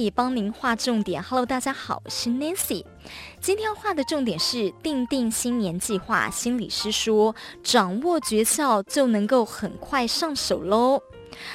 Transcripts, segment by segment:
以帮您画重点。Hello，大家好，我是 Nancy。今天要画的重点是订定新年计划。心理师说，掌握诀窍就能够很快上手喽。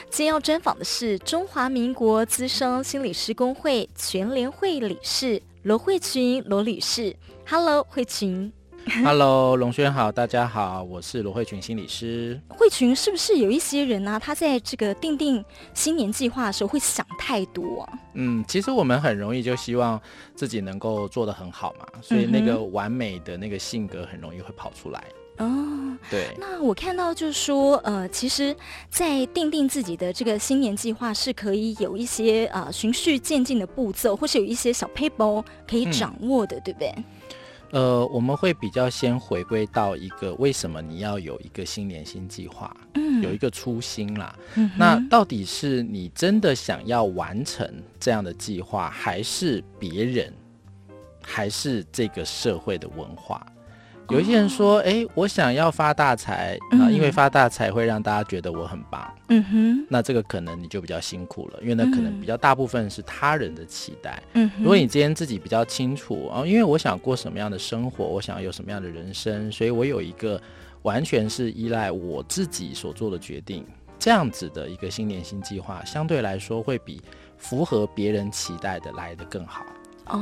今天要专访的是中华民国资深心理师公会全联会理事罗慧群罗理事。Hello，慧群。Hello，龙轩好，大家好，我是罗慧群心理师。慧群是不是有一些人呢、啊？他在这个定定新年计划的时候会想太多、啊？嗯，其实我们很容易就希望自己能够做得很好嘛，所以那个完美的那个性格很容易会跑出来。哦，对。那我看到就是说，呃，其实，在定定自己的这个新年计划是可以有一些呃循序渐进的步骤，或是有一些小 paper 可以掌握的，嗯、对不对？呃，我们会比较先回归到一个为什么你要有一个新年新计划，嗯，有一个初心啦。嗯，那到底是你真的想要完成这样的计划，还是别人，还是这个社会的文化？有一些人说：“哎、欸，我想要发大财啊，因为发大财会让大家觉得我很棒。”嗯哼，那这个可能你就比较辛苦了，因为那可能比较大部分是他人的期待。嗯，如果你今天自己比较清楚啊，因为我想过什么样的生活，我想要有什么样的人生，所以我有一个完全是依赖我自己所做的决定，这样子的一个新年新计划，相对来说会比符合别人期待的来的更好。哦，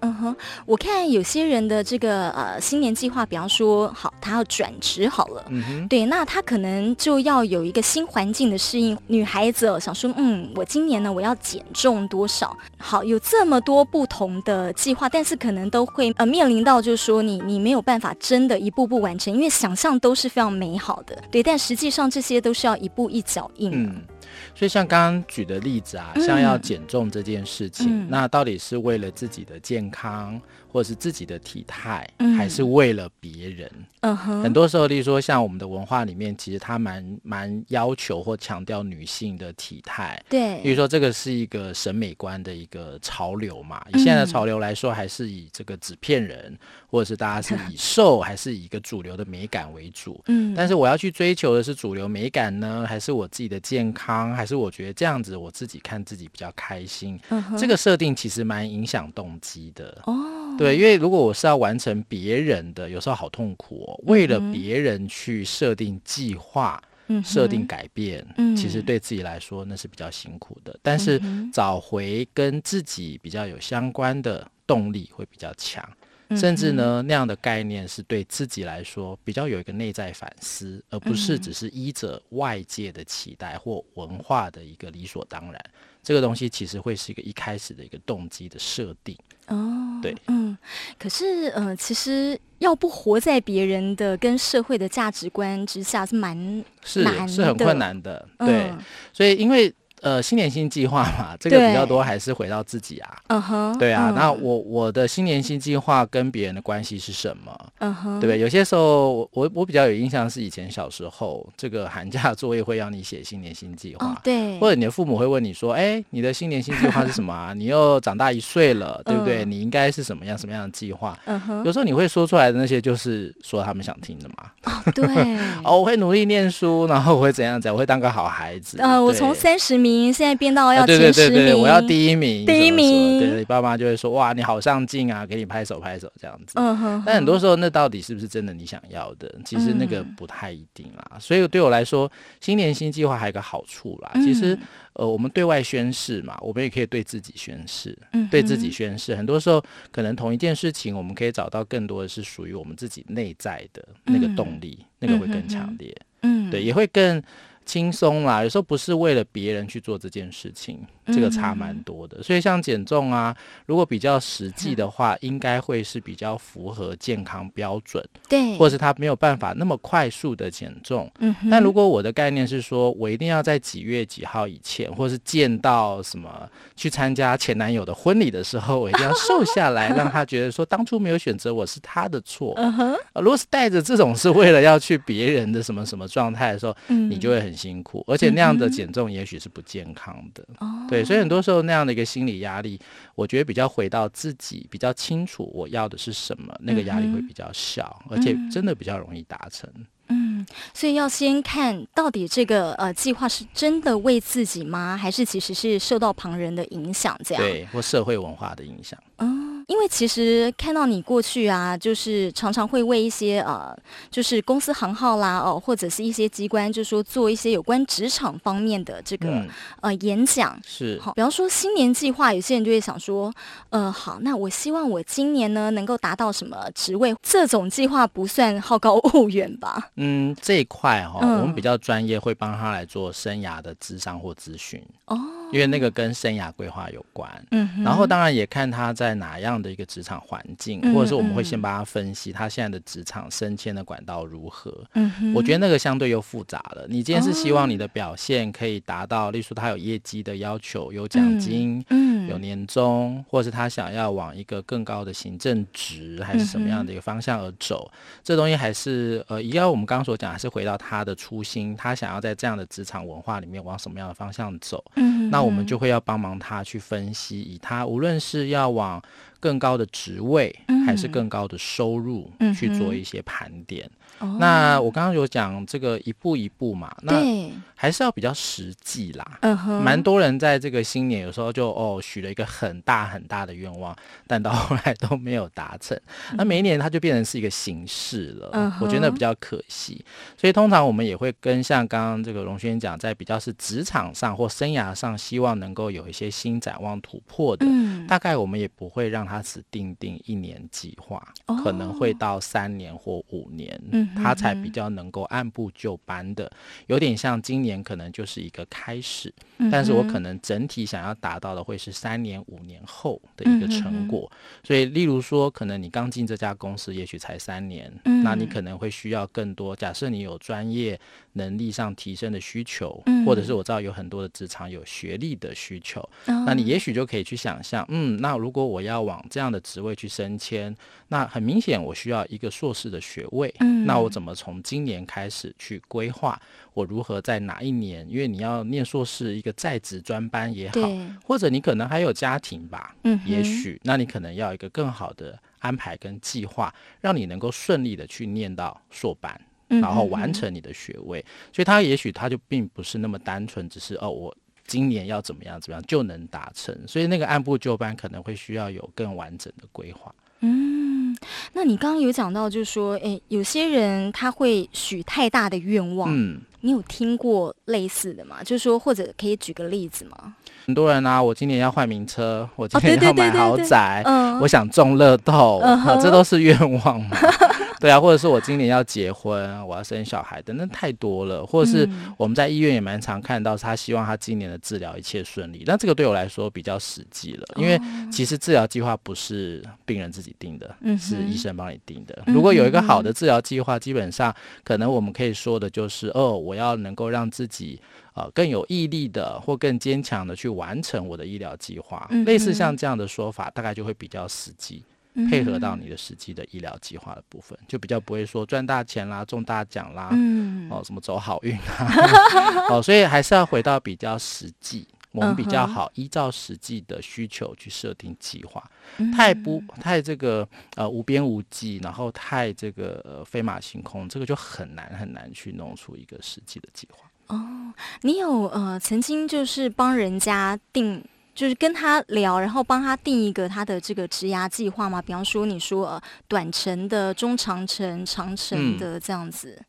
嗯哼，我看有些人的这个呃新年计划，比方说，好，他要转职好了，嗯哼，对，那他可能就要有一个新环境的适应。女孩子想说，嗯，我今年呢，我要减重多少？好，有这么多不同的计划，但是可能都会呃面临到，就是说你你没有办法真的一步步完成，因为想象都是非常美好的，对，但实际上这些都是要一步一脚印。嗯所以像刚刚举的例子啊，像要减重这件事情，嗯，那到底是为了自己的健康，或者是自己的体态，嗯，还是为了别人？嗯哼，很多时候，例如说像我们的文化里面，其实它蛮蛮要求或强调女性的体态。对，比如说这个是一个审美观的一个潮流嘛。以现在的潮流来说，还是以这个纸片人，或者是大家是以瘦，还是以一个主流的美感为主。嗯，但是我要去追求的是主流美感呢，还是我自己的健康，还是我觉得这样子我自己看自己比较开心？嗯哼，这个设定其实蛮影响动机的。哦，对，因为如果我是要完成别人的，有时候好痛苦哦。为了别人去设定计划、嗯、设定改变、嗯，其实对自己来说那是比较辛苦的。但是找回跟自己比较有相关的动力会比较强。甚至呢，那样的概念是对自己来说比较有一个内在反思，而不是只是依着外界的期待或文化的一个理所当然。这个东西其实会是一个一开始的一个动机的设定。哦，对，嗯，可是呃，其实要不活在别人的跟社会的价值观之下是蛮是是很困难的。对，所以因为。呃，新年新计划嘛，这个比较多还是回到自己啊。嗯哼，对啊。Uh. 那我我的新年新计划跟别人的关系是什么？嗯哼，对不对？有些时候我我比较有印象是以前小时候，这个寒假作业会让你写新年新计划。对。或者你的父母会问你说：“哎，你的新年新计划是什么啊？你又长大一岁了，对不对？你应该是什么样什么样的计划？”嗯哼。有时候你会说出来的那些，就是说他们想听的嘛。哦，对。哦，我会努力念书，然后我会怎样怎样，我会当个好孩子。呃，我从三十。名现在变到要前十名，啊、对对对对，我要第一名，第一名。对，对，爸妈就会说哇，你好上进啊，给你拍手拍手这样子。嗯哼。但很多时候，那到底是不是真的你想要的？其实那个不太一定啦。嗯、所以对我来说，新年新计划还有一个好处啦。其实呃，我们对外宣誓嘛，我们也可以对自己宣誓。嗯。对自己宣誓，很多时候可能同一件事情，我们可以找到更多的是属于我们自己内在的那个动力，嗯、那个会更强烈。嗯。对，也会更。轻松啦，有时候不是为了别人去做这件事情，这个差蛮多的。嗯、所以像减重啊，如果比较实际的话，嗯、应该会是比较符合健康标准，对，或者是他没有办法那么快速的减重。嗯，但如果我的概念是说，我一定要在几月几号以前，或是见到什么去参加前男友的婚礼的时候，我一定要瘦下来，让他觉得说当初没有选择我是他的错。嗯哼，如果是带着这种是为了要去别人的什么什么状态的时候，嗯，你就会很。辛苦，而且那样的减重也许是不健康的。嗯，对，所以很多时候那样的一个心理压力，我觉得比较回到自己比较清楚我要的是什么，那个压力会比较小，而且真的比较容易达成。嗯，所以要先看到底这个呃计划是真的为自己吗？还是其实是受到旁人的影响这样？对，或社会文化的影响。嗯。因为其实看到你过去啊，就是常常会为一些呃，就是公司行号啦哦，或者是一些机关，就是说做一些有关职场方面的这个、嗯、呃演讲。是好，比方说新年计划，有些人就会想说，呃，好，那我希望我今年呢能够达到什么职位？这种计划不算好高骛远吧？嗯，这一块哈、哦，嗯、我们比较专业，会帮他来做生涯的智商或咨询哦，因为那个跟生涯规划有关。嗯，然后当然也看他在哪样的一个职场环境，或者是我们会先帮他分析他现在的职场升迁的管道如何。嗯，我觉得那个相对又复杂了。你今天是希望你的表现可以达到，例如说他有业绩的要求，有奖金，嗯，有年终，或者是他想要往一个更高的行政职，还是什么样的一个方向而走？这东西还是呃，一样我们刚刚所讲，还是回到他的初心，他想要在这样的职场文化里面往什么样的方向走？嗯，那我们就会要帮忙他去分析，以他无论是要往。更高的职位还是更高的收入，去做一些盘点。那我刚刚有讲这个一步一步嘛，那还是要比较实际啦。嗯哼，蛮多人在这个新年有时候就哦许了一个很大很大的愿望，但到后来都没有达成。那每一年它就变成是一个形式了。嗯，我觉得比较可惜。所以通常我们也会跟像刚刚这个荣轩讲，在比较是职场上或生涯上，希望能够有一些新展望突破的。嗯，大概我们也不会让他只定定一年计划，可能会到三年或五年。嗯。他才比较能够按部就班的，有点像今年可能就是一个开始，但是我可能整体想要达到的会是三年五年后的一个成果。所以，例如说，可能你刚进这家公司，也许才三年，那你可能会需要更多。假设你有专业能力上提升的需求，或者是我知道有很多的职场有学历的需求，那你也许就可以去想象，嗯，那如果我要往这样的职位去升迁，那很明显我需要一个硕士的学位，那。那我怎么从今年开始去规划？我如何在哪一年？因为你要念硕士，一个在职专班也好，或者你可能还有家庭吧，嗯，也许那你可能要一个更好的安排跟计划，让你能够顺利的去念到硕班，然后完成你的学位。所以他也许他就并不是那么单纯，只是哦，我今年要怎么样怎么样就能达成。所以那个按部就班可能会需要有更完整的规划。嗯，那你刚刚有讲到，就是说，哎，有些人他会许太大的愿望，嗯，你有听过类似的吗？就是说，或者可以举个例子吗？很多人啊，我今年要换名车，我今年要买豪宅，我想中乐透，这都是愿望嘛。对啊，或者是我今年要结婚，我要生小孩等等，太多了。或者是我们在医院也蛮常看到，他希望他今年的治疗一切顺利。那这个对我来说比较实际了，因为其实治疗计划不是病人自己定的，是医生帮你定的。如果有一个好的治疗计划，基本上可能我们可以说的就是，哦，我要能够让自己呃更有毅力的，或更坚强的去完成我的医疗计划。类似像这样的说法，大概就会比较实际。配合到你的实际的医疗计划的部分，就比较不会说赚大钱啦、中大奖啦，嗯、哦，什么走好运啊，哦，所以还是要回到比较实际，我们比较好依照实际的需求去设定计划，太不太这个呃无边无际，然后太这个、呃、飞马行空，这个就很难很难去弄出一个实际的计划。哦，你有呃曾经就是帮人家定。就是跟他聊，然后帮他定一个他的这个职涯计划嘛。比方说，你说呃，短程的、中长程、长程的这样子。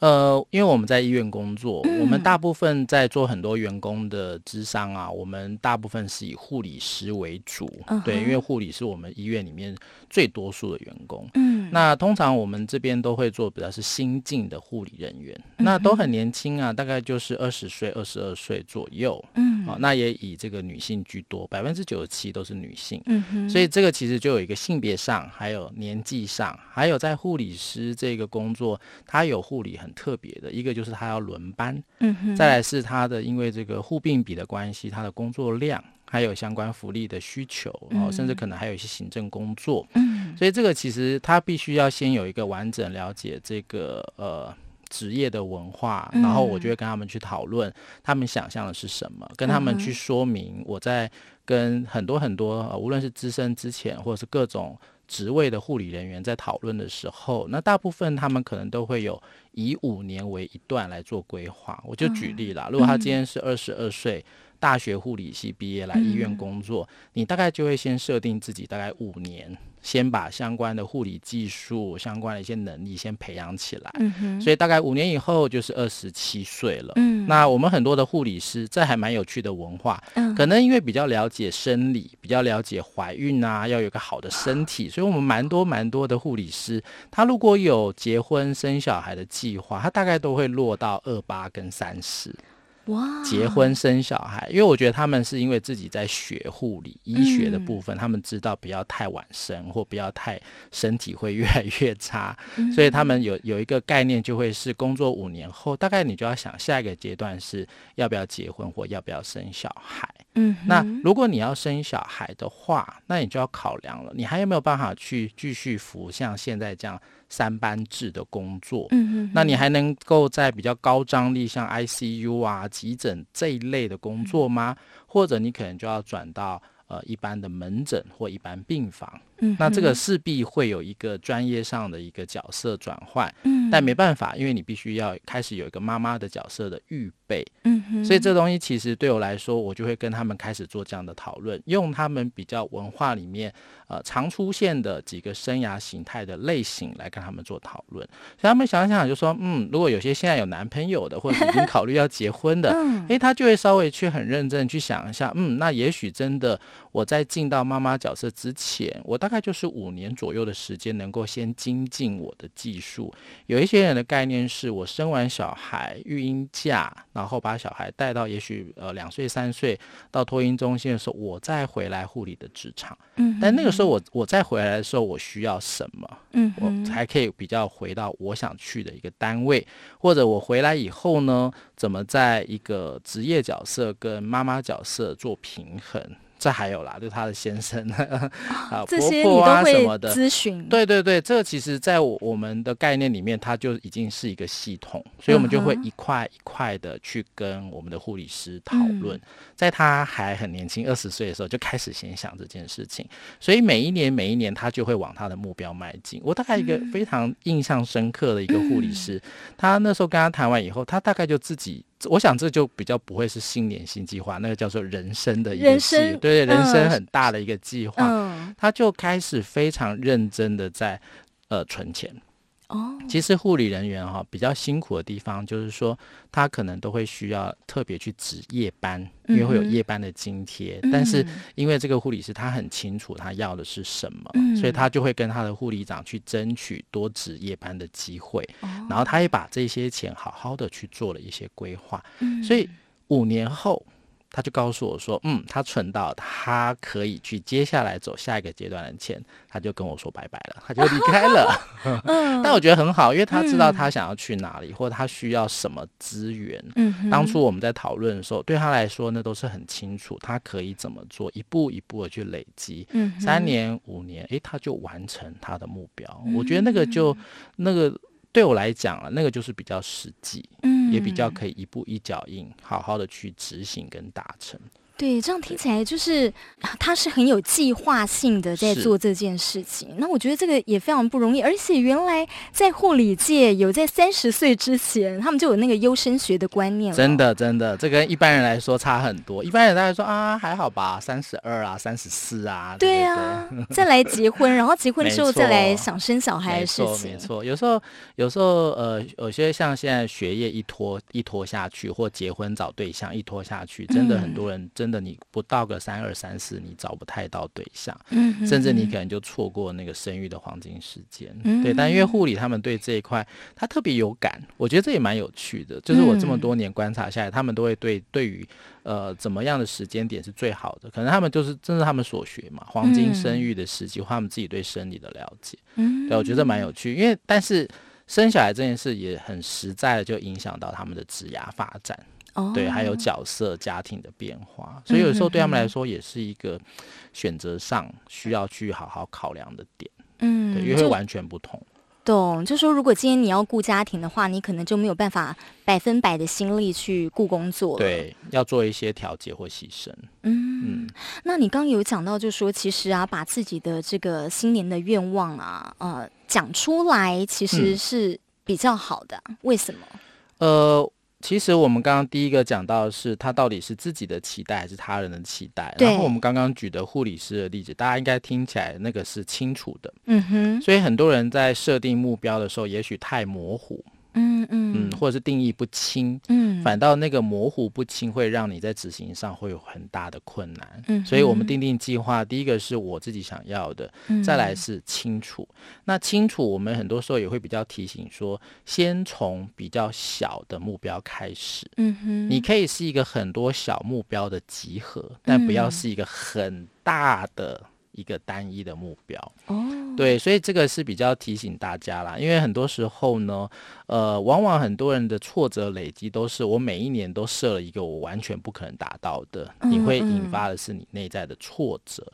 呃，因为我们在医院工作，嗯、我们大部分在做很多员工的智商啊。我们大部分是以护理师为主，嗯、对，因为护理是我们医院里面最多数的员工。嗯，那通常我们这边都会做比较是新进的护理人员，嗯、那都很年轻啊，大概就是二十岁、二十二岁左右。嗯，好、哦，那也以这个女性居多，百分之九十七都是女性。嗯哼，所以这个其实就有一个性别上，还有年纪上，还有在护理师这个工作，它有护理很。特别的一个就是他要轮班，嗯哼，再来是他的因为这个护病比的关系，他的工作量还有相关福利的需求，然后、嗯、甚至可能还有一些行政工作，嗯，所以这个其实他必须要先有一个完整了解这个呃职业的文化，然后我就会跟他们去讨论他们想象的是什么，跟他们去说明我在跟很多很多、呃、无论是资深之前或者是各种。职位的护理人员在讨论的时候，那大部分他们可能都会有以五年为一段来做规划。我就举例啦，如果他今天是二十二岁，大学护理系毕业来医院工作，你大概就会先设定自己大概五年。先把相关的护理技术、相关的一些能力先培养起来，所以大概五年以后就是二十七岁了。嗯，那我们很多的护理师，这还蛮有趣的文化，嗯，可能因为比较了解生理，比较了解怀孕啊，要有一个好的身体，所以我们蛮多蛮多的护理师，他如果有结婚生小孩的计划，他大概都会落到二八跟三十。哇！结婚生小孩，因为我觉得他们是因为自己在学护理医学的部分，嗯、他们知道不要太晚生或不要太身体会越来越差，嗯、所以他们有有一个概念，就会是工作五年后，大概你就要想下一个阶段是要不要结婚或要不要生小孩。嗯，那如果你要生小孩的话，那你就要考量了，你还有没有办法去继续服像现在这样三班制的工作？嗯嗯，那你还能够在比较高张力，像 ICU 啊、急诊这一类的工作吗？或者你可能就要转到呃一般的门诊或一般病房？嗯，那这个势必会有一个专业上的一个角色转换。嗯，但没办法，因为你必须要开始有一个妈妈的角色的预备。嗯哼，所以这东西其实对我来说，我就会跟他们开始做这样的讨论，用他们比较文化里面呃常出现的几个生涯形态的类型来跟他们做讨论。所以他们想想就说，嗯，如果有些现在有男朋友的，或者已经考虑要结婚的，嗯，诶，他就会稍微去很认真去想一下，嗯，那也许真的我在进到妈妈角色之前，我大大概就是五年左右的时间，能够先精进我的技术。有一些人的概念是我生完小孩育婴假，然后把小孩带到也许呃两岁三岁到托婴中心的时候，我再回来护理的职场。嗯，但那个时候我我再回来的时候，我需要什么？嗯，我才可以比较回到我想去的一个单位，或者我回来以后呢，怎么在一个职业角色跟妈妈角色做平衡？这还有啦，就是他的先生 啊，婆婆啊什么的咨询。对对对，这个其实在我们的概念里面，它就已经是一个系统，所以我们就会一块一块的去跟我们的护理师讨论。嗯、在他还很年轻，二十岁的时候就开始先想这件事情，所以每一年每一年他就会往他的目标迈进。我大概一个非常印象深刻的一个护理师，嗯、他那时候跟他谈完以后，他大概就自己。我想这就比较不会是新年新计划，那个叫做人生的一个对，人生很大的一个计划，嗯、他就开始非常认真的在呃存钱。哦，其实护理人员哈、哦、比较辛苦的地方，就是说他可能都会需要特别去值夜班，因为会有夜班的津贴。嗯、但是因为这个护理师他很清楚他要的是什么，嗯、所以他就会跟他的护理长去争取多值夜班的机会。哦、然后他也把这些钱好好的去做了一些规划。嗯、所以五年后。他就告诉我说：“嗯，他存到他可以去接下来走下一个阶段的钱，他就跟我说拜拜了，他就离开了。嗯，但我觉得很好，因为他知道他想要去哪里，或者他需要什么资源。嗯，当初我们在讨论的时候，对他来说那，都是很清楚，他可以怎么做，一步一步的去累积。嗯，三年五年，诶，他就完成他的目标。我觉得那个就那个。”对我来讲啊，那个就是比较实际，嗯，也比较可以一步一脚印，好好的去执行跟达成。对，这样听起来就是他是很有计划性的在做这件事情。那我觉得这个也非常不容易，而且原来在护理界有在三十岁之前，他们就有那个优生学的观念了。真的，真的，这跟一般人来说差很多。一般人大概说啊，还好吧，三十二啊，三十四啊，对啊，对 对再来结婚，然后结婚之后再来想生小孩的事情。没错，没错。有时候，有时候呃，有些像现在学业一拖一拖下去，或结婚找对象一拖下去，真的很多人真。的你不到个三二三四，你找不太到对象，嗯、甚至你可能就错过那个生育的黄金时间。嗯、对，但因为护理他们对这一块他特别有感，我觉得这也蛮有趣的。就是我这么多年观察下来，嗯、他们都会对对于呃怎么样的时间点是最好的，可能他们就是正是他们所学嘛，黄金生育的时机，或他们自己对生理的了解。嗯，对，我觉得蛮有趣。因为但是生小孩这件事也很实在的，就影响到他们的职涯发展。对，还有角色、家庭的变化，所以有时候对他们来说也是一个选择上需要去好好考量的点。嗯，对，因为完全不同。懂，就说如果今天你要顾家庭的话，你可能就没有办法百分百的心力去顾工作了。对，要做一些调节或牺牲。嗯嗯，那你刚刚有讲到，就说其实啊，把自己的这个新年的愿望啊，呃，讲出来其实是比较好的。嗯、为什么？呃。其实我们刚刚第一个讲到的是，他到底是自己的期待还是他人的期待？然后我们刚刚举的护理师的例子，大家应该听起来那个是清楚的。嗯哼。所以很多人在设定目标的时候，也许太模糊。嗯嗯嗯，或者是定义不清，嗯，反倒那个模糊不清会让你在执行上会有很大的困难。嗯，所以我们定定计划，第一个是我自己想要的，嗯，再来是清楚。那清楚，我们很多时候也会比较提醒说，先从比较小的目标开始。嗯哼，你可以是一个很多小目标的集合，但不要是一个很大的。一个单一的目标哦，对，所以这个是比较提醒大家啦，因为很多时候呢，呃，往往很多人的挫折累积都是我每一年都设了一个我完全不可能达到的，你会引发的是你内在的挫折。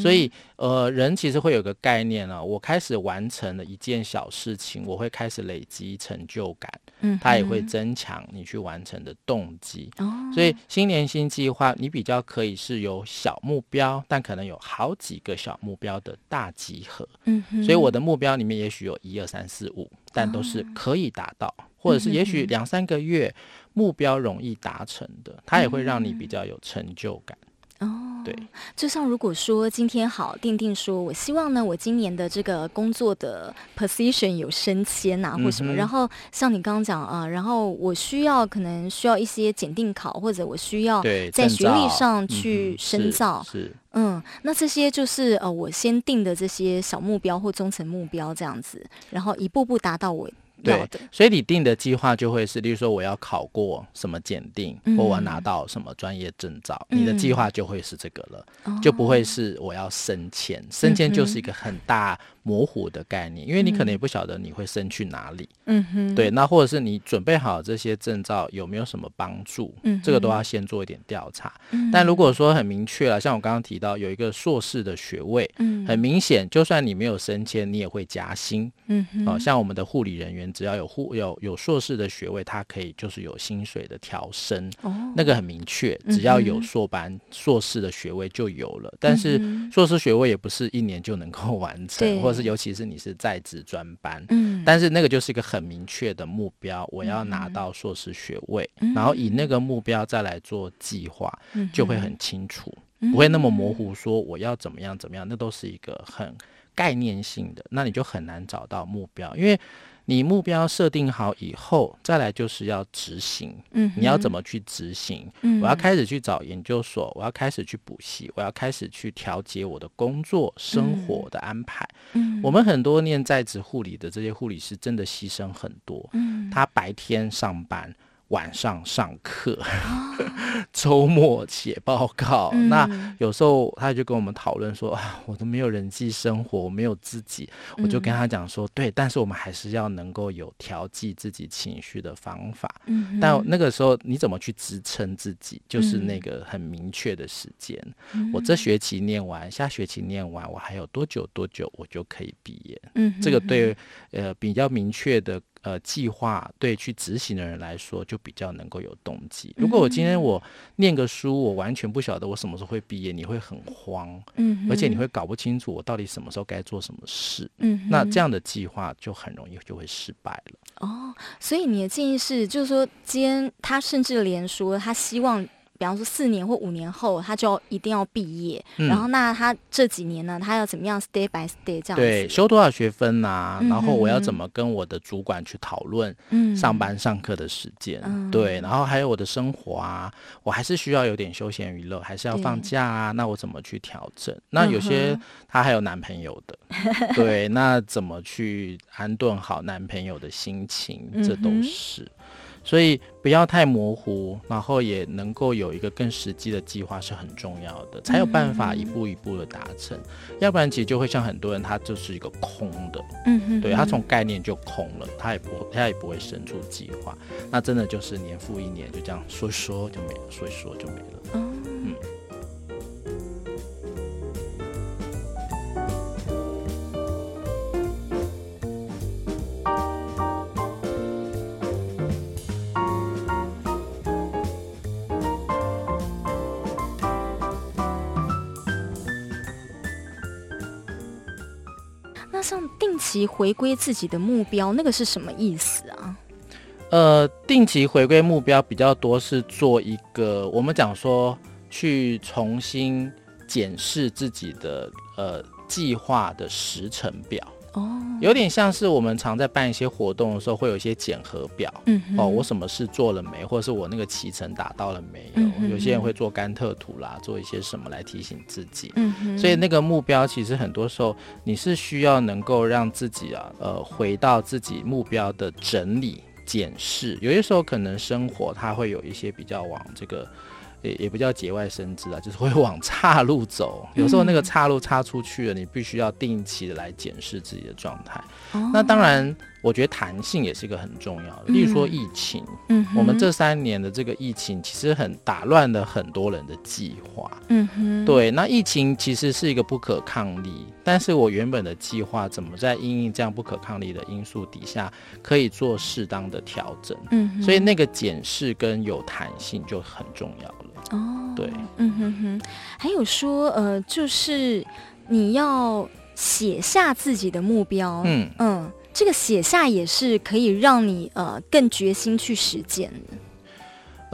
所以呃，人其实会有个概念啊，我开始完成了一件小事情，我会开始累积成就感，嗯，它也会增强你去完成的动机。哦，所以新年新计划，你比较可以是有小目标，但可能有好几。个小目标的大集合，嗯，所以我的目标里面也许有一二三四五，但都是可以达到，或者是也许两三个月目标容易达成的，它也会让你比较有成就感。哦，对，就像如果说今天好定定说，我希望呢，我今年的这个工作的 position 有升迁啊，或什么，嗯、然后像你刚刚讲啊，然后我需要可能需要一些检定考，或者我需要在学历上去深造，嗯、是，嗯，那这些就是呃，我先定的这些小目标或中层目标这样子，然后一步步达到我。对，所以你定的计划就会是，例如说我要考过什么检定，嗯、或我要拿到什么专业证照，嗯、你的计划就会是这个了，嗯、就不会是我要升迁，升迁就是一个很大。模糊的概念，因为你可能也不晓得你会升去哪里，嗯哼，对，那或者是你准备好这些证照有没有什么帮助，嗯，这个都要先做一点调查。嗯，但如果说很明确了，像我刚刚提到有一个硕士的学位，嗯，很明显，就算你没有升迁，你也会加薪，嗯哼，哦，像我们的护理人员，只要有护有有硕士的学位，他可以就是有薪水的调升，哦，那个很明确，只要有硕班硕士的学位就有了。但是硕士学位也不是一年就能够完成，或者是尤其是你是在职专班，嗯，但是那个就是一个很明确的目标，我要拿到硕士学位，嗯、然后以那个目标再来做计划，嗯、就会很清楚，嗯、不会那么模糊，说我要怎么样怎么样，那都是一个很概念性的，那你就很难找到目标，因为。你目标设定好以后，再来就是要执行。嗯，你要怎么去执行？嗯，我要开始去找研究所，我要开始去补习，我要开始去调节我的工作生活的安排。嗯，我们很多念在职护理的这些护理师，真的牺牲很多。嗯，他白天上班。晚上上课，周末写报告。嗯、那有时候他就跟我们讨论说：“啊，我都没有人际生活，我没有自己。嗯”我就跟他讲说：“对，但是我们还是要能够有调剂自己情绪的方法。嗯”但那个时候你怎么去支撑自己？就是那个很明确的时间。嗯、我这学期念完，下学期念完，我还有多久多久我就可以毕业？嗯这个对呃比较明确的。呃，计划对去执行的人来说就比较能够有动机。如果我今天我念个书，我完全不晓得我什么时候会毕业，你会很慌，嗯，而且你会搞不清楚我到底什么时候该做什么事，嗯，那这样的计划就很容易就会失败了。哦，所以你的建议是，就是说，今天他甚至连说他希望。比方说四年或五年后，他就一定要毕业。嗯、然后，那他这几年呢，他要怎么样 stay by stay 这样子？对，修多少学分呐、啊？嗯、然后我要怎么跟我的主管去讨论上班上课的时间？嗯、对，然后还有我的生活啊，我还是需要有点休闲娱乐，还是要放假啊？那我怎么去调整？那有些她还有男朋友的，嗯、对，那怎么去安顿好男朋友的心情？这都是。所以不要太模糊，然后也能够有一个更实际的计划是很重要的，才有办法一步一步的达成。嗯、要不然其实就会像很多人，他就是一个空的，嗯哼，对，他从概念就空了，他也不他也不会生出计划，那真的就是年复一年就这样说说就没了，说一说就没了。嗯期回归自己的目标，那个是什么意思啊？呃，定期回归目标比较多是做一个，我们讲说去重新检视自己的呃计划的时程表。哦，有点像是我们常在办一些活动的时候，会有一些检核表。嗯，哦，我什么事做了没，或者是我那个骑程达到了没有？嗯、有些人会做甘特图啦，做一些什么来提醒自己。嗯，所以那个目标其实很多时候你是需要能够让自己啊，呃，回到自己目标的整理检视。有些时候可能生活它会有一些比较往这个。也也不叫节外生枝啊，就是会 往岔路走。有时候那个岔路岔出去了，你必须要定期的来检视自己的状态。哦、那当然。我觉得弹性也是一个很重要的，例如说疫情，嗯，我们这三年的这个疫情其实很打乱了很多人的计划，嗯哼，对。那疫情其实是一个不可抗力，但是我原本的计划怎么在因应这样不可抗力的因素底下，可以做适当的调整，嗯，所以那个检视跟有弹性就很重要了。哦，对，嗯哼哼，还有说，呃，就是你要写下自己的目标，嗯嗯。这个写下也是可以让你呃更决心去实践的。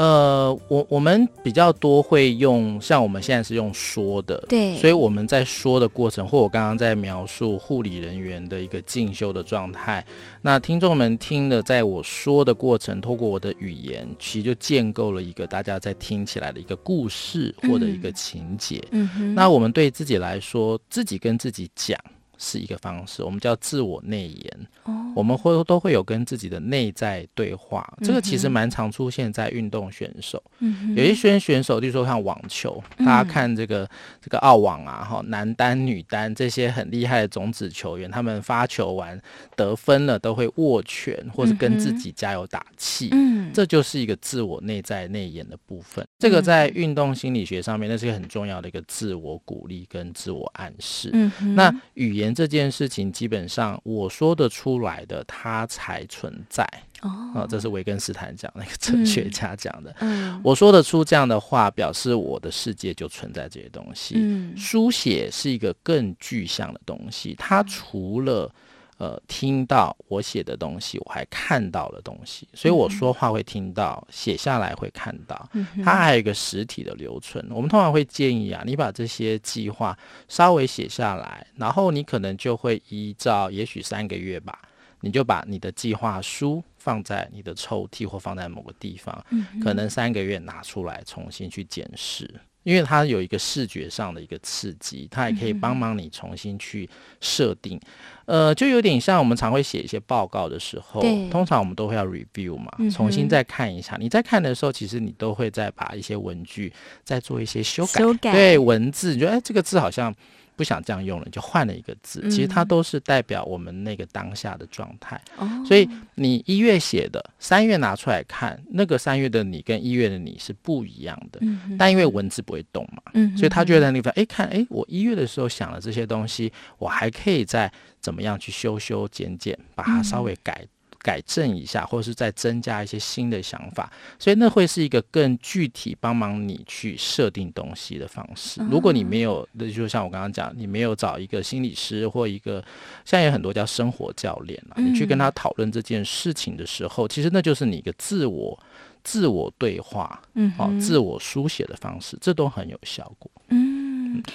呃，我我们比较多会用，像我们现在是用说的，对，所以我们在说的过程，或我刚刚在描述护理人员的一个进修的状态，那听众们听了，在我说的过程，透过我的语言，其实就建构了一个大家在听起来的一个故事或者一个情节。嗯哼，那我们对自己来说，自己跟自己讲。是一个方式，我们叫自我内言。哦，我们会都会有跟自己的内在对话，嗯、这个其实蛮常出现在运动选手。嗯，有一些选手，例如说像网球，大家看这个、嗯、这个澳网啊，哈，男单、女单这些很厉害的种子球员，他们发球完得分了，都会握拳或是跟自己加油打气。嗯，这就是一个自我内在内言的部分。嗯、这个在运动心理学上面，那是一个很重要的一个自我鼓励跟自我暗示。嗯哼，那语言。这件事情基本上我说得出来的，它才存在哦、呃。这是维根斯坦讲那个哲学家讲的。嗯嗯、我说得出这样的话，表示我的世界就存在这些东西。嗯、书写是一个更具象的东西，它除了呃，听到我写的东西，我还看到了东西，所以我说话会听到，写下来会看到，它还有一个实体的留存。我们通常会建议啊，你把这些计划稍微写下来，然后你可能就会依照，也许三个月吧，你就把你的计划书放在你的抽屉或放在某个地方，可能三个月拿出来重新去检视。因为它有一个视觉上的一个刺激，它也可以帮忙你重新去设定，呃，就有点像我们常会写一些报告的时候，通常我们都会要 review 嘛，重新再看一下。你在看的时候，其实你都会再把一些文具再做一些修改，修改。对文字，你觉得哎，这个字好像。不想这样用了，就换了一个字。其实它都是代表我们那个当下的状态。嗯、所以你一月写的，三月拿出来看，那个三月的你跟一月的你是不一样的。嗯、但因为文字不会动嘛，嗯、所以他就在那个哎看哎，我一月的时候想了这些东西，我还可以再怎么样去修修剪剪，把它稍微改。嗯改正一下，或者是再增加一些新的想法，所以那会是一个更具体帮忙你去设定东西的方式。如果你没有，那就像我刚刚讲，你没有找一个心理师或一个，现在有很多叫生活教练啊，你去跟他讨论这件事情的时候，其实那就是你一个自我自我对话，嗯，好，自我书写的方式，这都很有效果。嗯。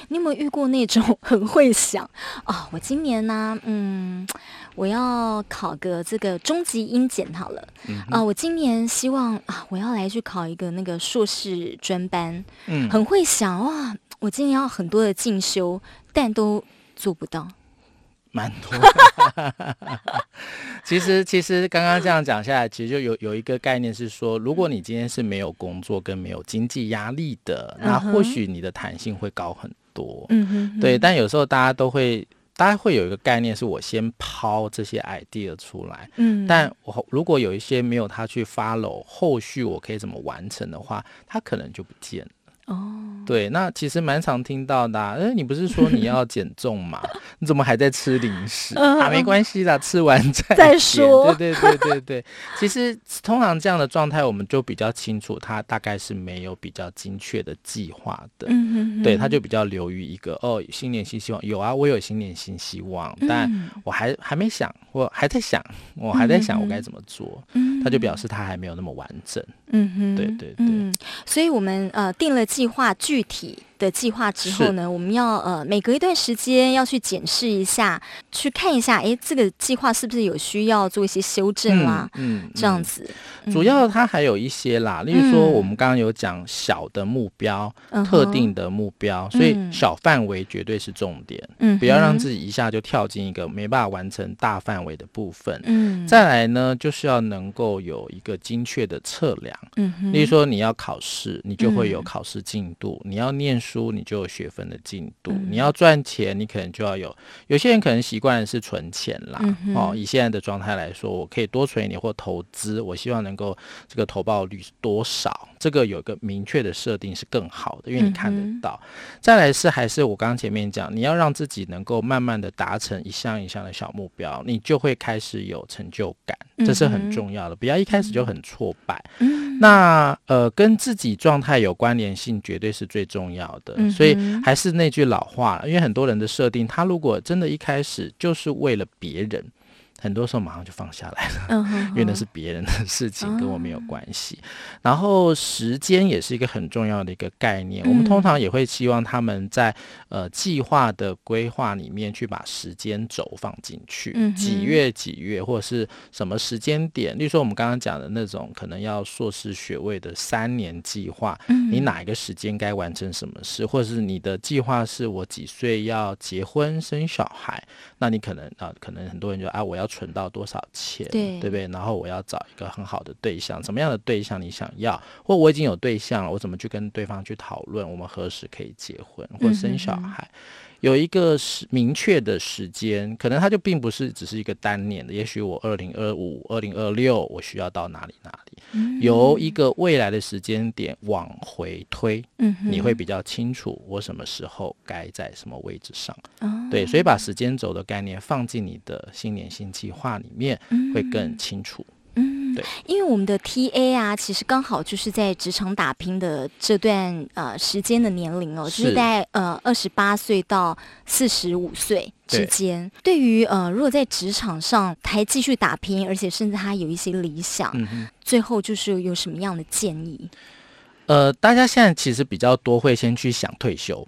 你有没有遇过那种很会想 啊、哦？我今年呢、啊，嗯，我要考个这个中级英检好了。啊，我今年希望啊，我要来去考一个那个硕士专班。嗯，很会想哇，我今年要很多的进修，但都做不到。蛮多的。其实，其实刚刚这样讲下来，其实就有有一个概念是说，如果你今天是没有工作跟没有经济压力的，那或许你的弹性会高很多。嗯哼，对。但有时候大家都会，大家会有一个概念，是我先抛这些 idea 出来。嗯，但我如果有一些没有他去 follow，后续我可以怎么完成的话，他可能就不见了。哦。对，那其实蛮常听到的、啊。哎，你不是说你要减重吗？你怎么还在吃零食？啊，没关系啦，吃完再再说。对对对对对。其实通常这样的状态，我们就比较清楚，他大概是没有比较精确的计划的。嗯哼哼。对，他就比较流于一个哦，新年新希望。有啊，我有新年新希望，但我还还没想，我还在想，我还在想我该怎么做。嗯。他就表示他还没有那么完整。嗯哼。对对对。所以我们呃定了计划。具体的计划之后呢，我们要呃每隔一段时间要去检视一下，去看一下，哎，这个计划是不是有需要做一些修正啦？嗯，嗯这样子。主要它还有一些啦，例如说我们刚刚有讲小的目标、嗯、特定的目标，所以小范围绝对是重点。嗯，不要让自己一下就跳进一个没办法完成大范围的部分。嗯，再来呢，就是要能够有一个精确的测量。嗯，例如说你要考试，你就会有考试进度；嗯、你要念书，你就有学分的进度；嗯、你要赚钱，你可能就要有。有些人可能习惯是存钱啦。嗯、哦，以现在的状态来说，我可以多存一点或投资，我希望能。能够这个投报率是多少？这个有一个明确的设定是更好的，因为你看得到。嗯、再来是还是我刚刚前面讲，你要让自己能够慢慢的达成一项一项的小目标，你就会开始有成就感，这是很重要的。不要一开始就很挫败。嗯、那呃，跟自己状态有关联性，绝对是最重要的。嗯、所以还是那句老话，因为很多人的设定，他如果真的一开始就是为了别人。很多时候马上就放下来了，嗯、哼哼 因为那是别人的事情，跟我没有关系。嗯、然后时间也是一个很重要的一个概念，嗯、我们通常也会希望他们在呃计划的规划里面去把时间轴放进去，嗯、几月几月或者是什么时间点。例如说我们刚刚讲的那种可能要硕士学位的三年计划，嗯、你哪一个时间该完成什么事，或者是你的计划是我几岁要结婚生小孩，那你可能啊、呃，可能很多人就啊我要。存到多少钱？对，对不对？然后我要找一个很好的对象，什么样的对象你想要？或我已经有对象了，我怎么去跟对方去讨论？我们何时可以结婚或生小孩？嗯、哼哼有一个是明确的时间，可能它就并不是只是一个单年的。也许我二零二五、二零二六，我需要到哪里哪里？嗯、由一个未来的时间点往回推，嗯、你会比较清楚我什么时候该在什么位置上。哦、对，所以把时间轴的概念放进你的新年新计划里面，会更清楚。嗯，对，因为我们的 TA 啊，其实刚好就是在职场打拼的这段呃时间的年龄哦，就是在呃二十八岁到四十五岁之间。对，于呃，如果在职场上还继续打拼，而且甚至他有一些理想，嗯、最后就是有什么样的建议？呃，大家现在其实比较多会先去想退休。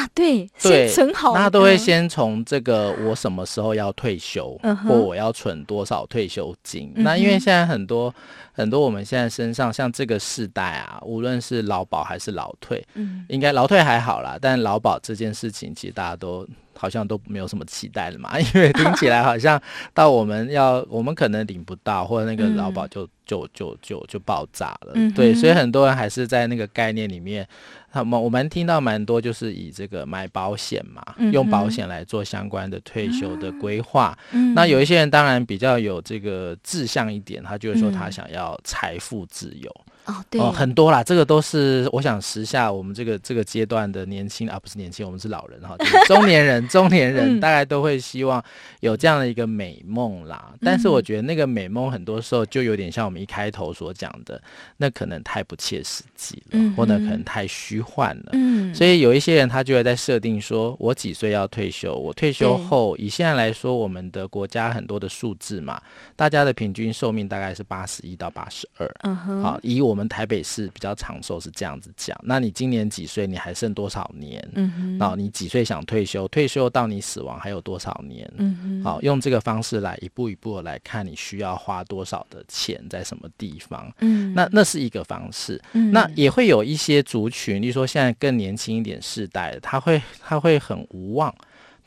啊，对，对，存好，那都会先从这个我什么时候要退休，嗯、或我要存多少退休金。嗯、那因为现在很多很多我们现在身上像这个世代啊，无论是劳保还是劳退，嗯，应该劳退还好啦，但劳保这件事情其实大家都。好像都没有什么期待了嘛，因为听起来好像到我们要，我们可能领不到，或者那个劳保就就就就就爆炸了。嗯、对，所以很多人还是在那个概念里面，他们我们听到蛮多就是以这个买保险嘛，用保险来做相关的退休的规划。嗯、那有一些人当然比较有这个志向一点，他就是说他想要财富自由。哦，对哦，很多啦，这个都是我想时下我们这个这个阶段的年轻啊，不是年轻，我们是老人哈，就是、中年人，中年人大概都会希望有这样的一个美梦啦。嗯、但是我觉得那个美梦很多时候就有点像我们一开头所讲的，那可能太不切实际了，嗯、或者可能太虚幻了。嗯，所以有一些人他就会在设定说，我几岁要退休？我退休后，以现在来说，我们的国家很多的数字嘛，大家的平均寿命大概是八十一到八十二。嗯哼，好，以我们。我们台北市比较长寿是这样子讲，那你今年几岁？你还剩多少年？嗯哼，然后你几岁想退休？退休到你死亡还有多少年？嗯嗯，好，用这个方式来一步一步的来看，你需要花多少的钱在什么地方？嗯，那那是一个方式。嗯，那也会有一些族群，例如说现在更年轻一点世代的，他会他会很无望。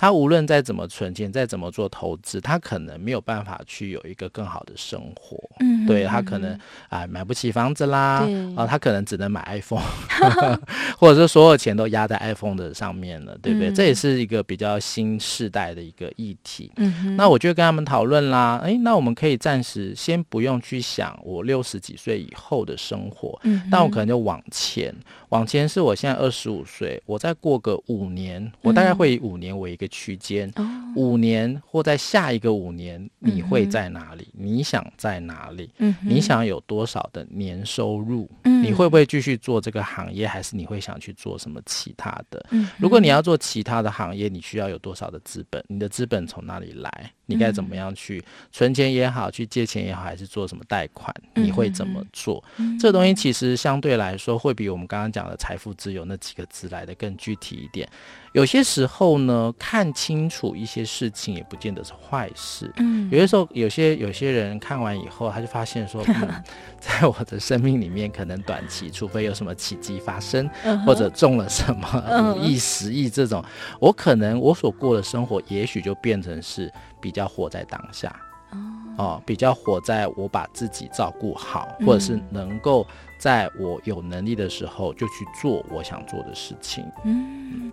他无论再怎么存钱，再怎么做投资，他可能没有办法去有一个更好的生活。嗯，对他可能啊、呃、买不起房子啦，啊他可能只能买 iPhone，或者是所有钱都压在 iPhone 的上面了，对不对？嗯、这也是一个比较新世代的一个议题。嗯，那我就跟他们讨论啦，哎，那我们可以暂时先不用去想我六十几岁以后的生活，嗯哼，但我可能就往前，往前是我现在二十五岁，我再过个五年，我大概会以五年为一个区间，嗯、五年或在下一个五年，你会在哪里？嗯、你想在哪里？嗯，你想有多少的年收入？嗯，你会不会继续做这个行业，还是你会想去做什么其他的？嗯，如果你要做其他的行业，你需要有多少的资本？你的资本从哪里来？你该怎么样去存钱也好，去借钱也好，还是做什么贷款？你会怎么做？嗯、这个东西其实相对来说，会比我们刚刚讲的财富自由那几个字来的更具体一点。有些时候呢，看清楚一些事情也不见得是坏事。嗯，有些时候，有些有些人看完以后，他就发现说，嗯，在我的生命里面，可能短期，除非有什么奇迹发生，或者中了什么五亿、十亿这种，我可能我所过的生活，也许就变成是比较活在当下。哦，比较活在我把自己照顾好，或者是能够在我有能力的时候，就去做我想做的事情。嗯。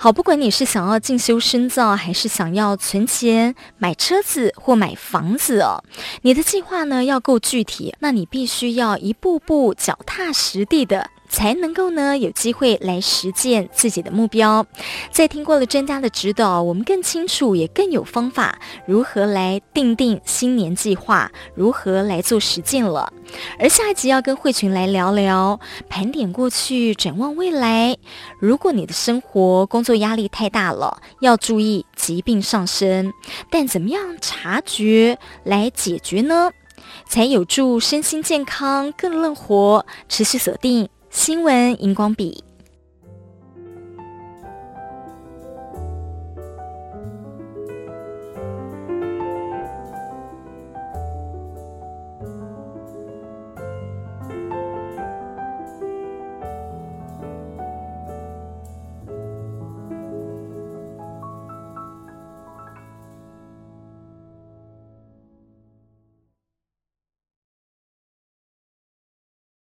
好，不管你是想要进修深造，还是想要存钱买车子或买房子哦，你的计划呢要够具体，那你必须要一步步脚踏实地的。才能够呢有机会来实践自己的目标。在听过了专家的指导，我们更清楚也更有方法如何来定定新年计划，如何来做实践了。而下一集要跟慧群来聊聊盘点过去，展望未来。如果你的生活工作压力太大了，要注意疾病上升，但怎么样察觉来解决呢？才有助身心健康更乐活。持续锁定。新闻荧光笔。